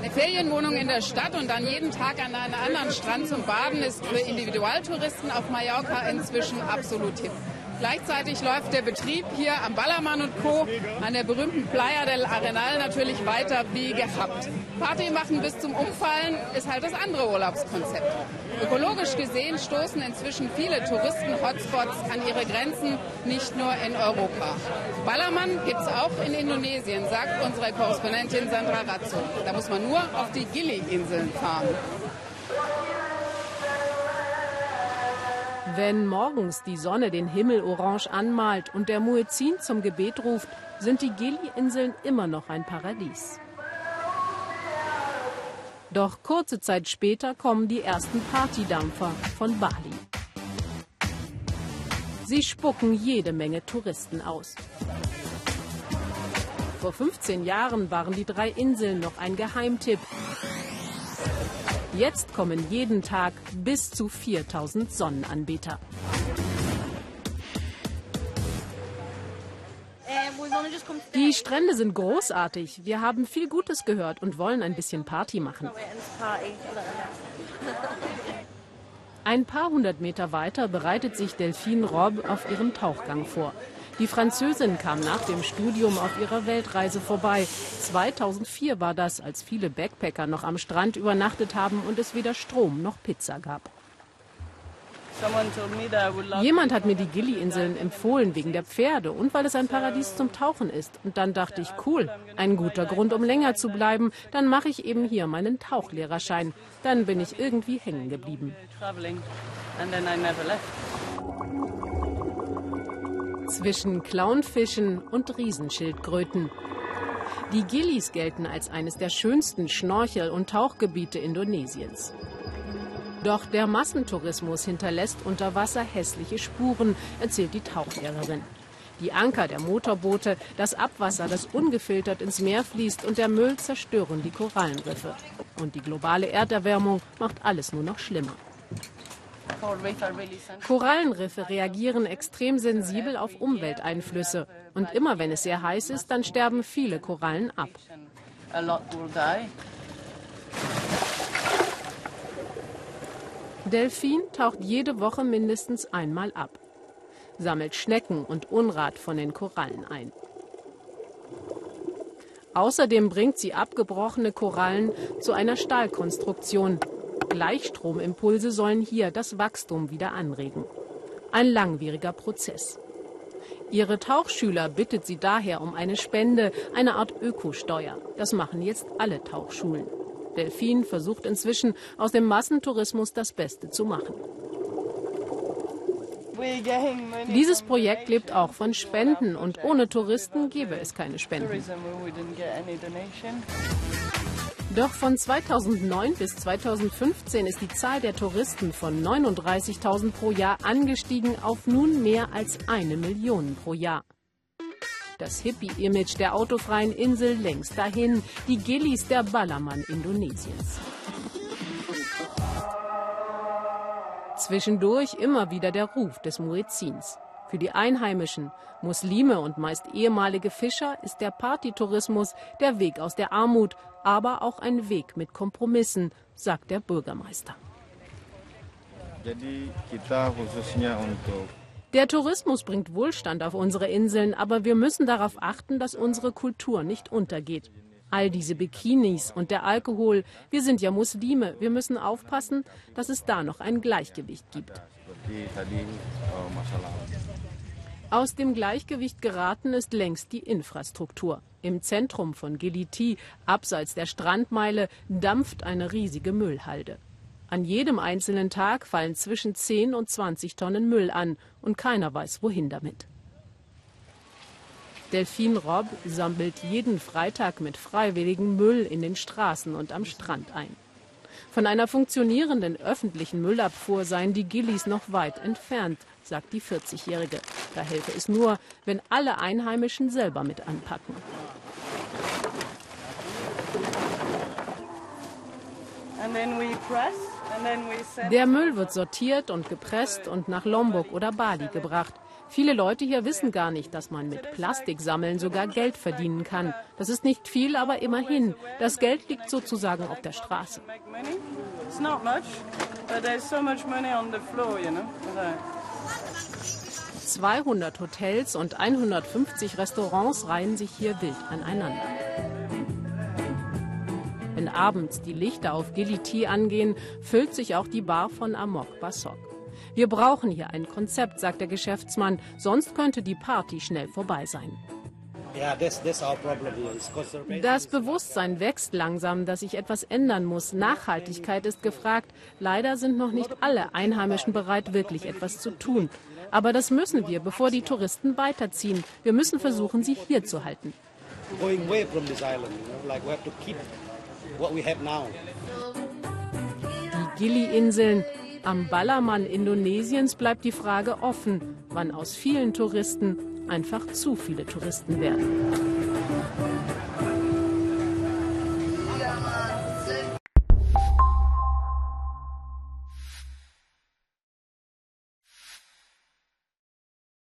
Eine Ferienwohnung in der Stadt und dann jeden Tag an einem anderen Strand zum Baden ist für Individualtouristen auf Mallorca inzwischen absolut hip. Gleichzeitig läuft der Betrieb hier am Ballermann und Co. an der berühmten Playa del Arenal natürlich weiter wie gehabt. Party machen bis zum Umfallen ist halt das andere Urlaubskonzept. Ökologisch gesehen stoßen inzwischen viele Touristen-Hotspots an ihre Grenzen, nicht nur in Europa. Ballermann gibt es auch in Indonesien, sagt unsere Korrespondentin Sandra Razzo. Da muss man nur auf die Gili-Inseln fahren. Wenn morgens die Sonne den Himmel orange anmalt und der Muezzin zum Gebet ruft, sind die Gili-Inseln immer noch ein Paradies. Doch kurze Zeit später kommen die ersten Partydampfer von Bali. Sie spucken jede Menge Touristen aus. Vor 15 Jahren waren die drei Inseln noch ein Geheimtipp. Jetzt kommen jeden Tag bis zu 4000 Sonnenanbeter. Die Strände sind großartig. Wir haben viel Gutes gehört und wollen ein bisschen Party machen. Ein paar hundert Meter weiter bereitet sich Delphine Robb auf ihren Tauchgang vor. Die Französin kam nach dem Studium auf ihrer Weltreise vorbei. 2004 war das, als viele Backpacker noch am Strand übernachtet haben und es weder Strom noch Pizza gab. Jemand hat mir die Gili-Inseln empfohlen wegen der Pferde und weil es ein Paradies zum Tauchen ist. Und dann dachte ich, cool, ein guter Grund, um länger zu bleiben. Dann mache ich eben hier meinen Tauchlehrerschein. Dann bin ich irgendwie hängen geblieben. Zwischen Clownfischen und Riesenschildkröten. Die Gilis gelten als eines der schönsten Schnorchel- und Tauchgebiete Indonesiens. Doch der Massentourismus hinterlässt unter Wasser hässliche Spuren, erzählt die Tauchlehrerin. Die Anker der Motorboote, das Abwasser, das ungefiltert ins Meer fließt und der Müll zerstören die Korallenriffe. Und die globale Erderwärmung macht alles nur noch schlimmer. Korallenriffe reagieren extrem sensibel auf Umwelteinflüsse. Und immer wenn es sehr heiß ist, dann sterben viele Korallen ab. Delfin taucht jede Woche mindestens einmal ab, sammelt Schnecken und Unrat von den Korallen ein. Außerdem bringt sie abgebrochene Korallen zu einer Stahlkonstruktion. Gleichstromimpulse sollen hier das Wachstum wieder anregen. Ein langwieriger Prozess. Ihre Tauchschüler bittet sie daher um eine Spende, eine Art Ökosteuer. Das machen jetzt alle Tauchschulen. Delfin versucht inzwischen aus dem Massentourismus das Beste zu machen. Dieses Projekt lebt auch von Spenden und ohne Touristen gäbe es keine Spenden. Doch von 2009 bis 2015 ist die Zahl der Touristen von 39.000 pro Jahr angestiegen auf nun mehr als eine Million pro Jahr. Das Hippie-Image der autofreien Insel längst dahin, die Gillis der Ballermann Indonesiens. Zwischendurch immer wieder der Ruf des Muezzins. Für die Einheimischen, Muslime und meist ehemalige Fischer ist der Partytourismus der Weg aus der Armut, aber auch ein Weg mit Kompromissen, sagt der Bürgermeister. Der Tourismus bringt Wohlstand auf unsere Inseln, aber wir müssen darauf achten, dass unsere Kultur nicht untergeht. All diese Bikinis und der Alkohol, wir sind ja Muslime, wir müssen aufpassen, dass es da noch ein Gleichgewicht gibt. Aus dem Gleichgewicht geraten ist längst die Infrastruktur. Im Zentrum von Giliti, abseits der Strandmeile, dampft eine riesige Müllhalde. An jedem einzelnen Tag fallen zwischen 10 und 20 Tonnen Müll an und keiner weiß, wohin damit. Delphine Robb sammelt jeden Freitag mit Freiwilligen Müll in den Straßen und am Strand ein. Von einer funktionierenden öffentlichen Müllabfuhr seien die Gillis noch weit entfernt, sagt die 40-Jährige. Da helfe es nur, wenn alle Einheimischen selber mit anpacken. Der Müll wird sortiert und gepresst und nach Lombok oder Bali gebracht. Viele Leute hier wissen gar nicht, dass man mit Plastiksammeln sogar Geld verdienen kann. Das ist nicht viel, aber immerhin. Das Geld liegt sozusagen auf der Straße. 200 Hotels und 150 Restaurants reihen sich hier wild aneinander. Wenn abends die Lichter auf Giliti angehen, füllt sich auch die Bar von Amok Basok. Wir brauchen hier ein Konzept, sagt der Geschäftsmann, sonst könnte die Party schnell vorbei sein. Das Bewusstsein wächst langsam, dass sich etwas ändern muss. Nachhaltigkeit ist gefragt. Leider sind noch nicht alle Einheimischen bereit, wirklich etwas zu tun. Aber das müssen wir, bevor die Touristen weiterziehen. Wir müssen versuchen, sie hier zu halten. Die Gili-Inseln. Am Ballermann Indonesiens bleibt die Frage offen, wann aus vielen Touristen einfach zu viele Touristen werden.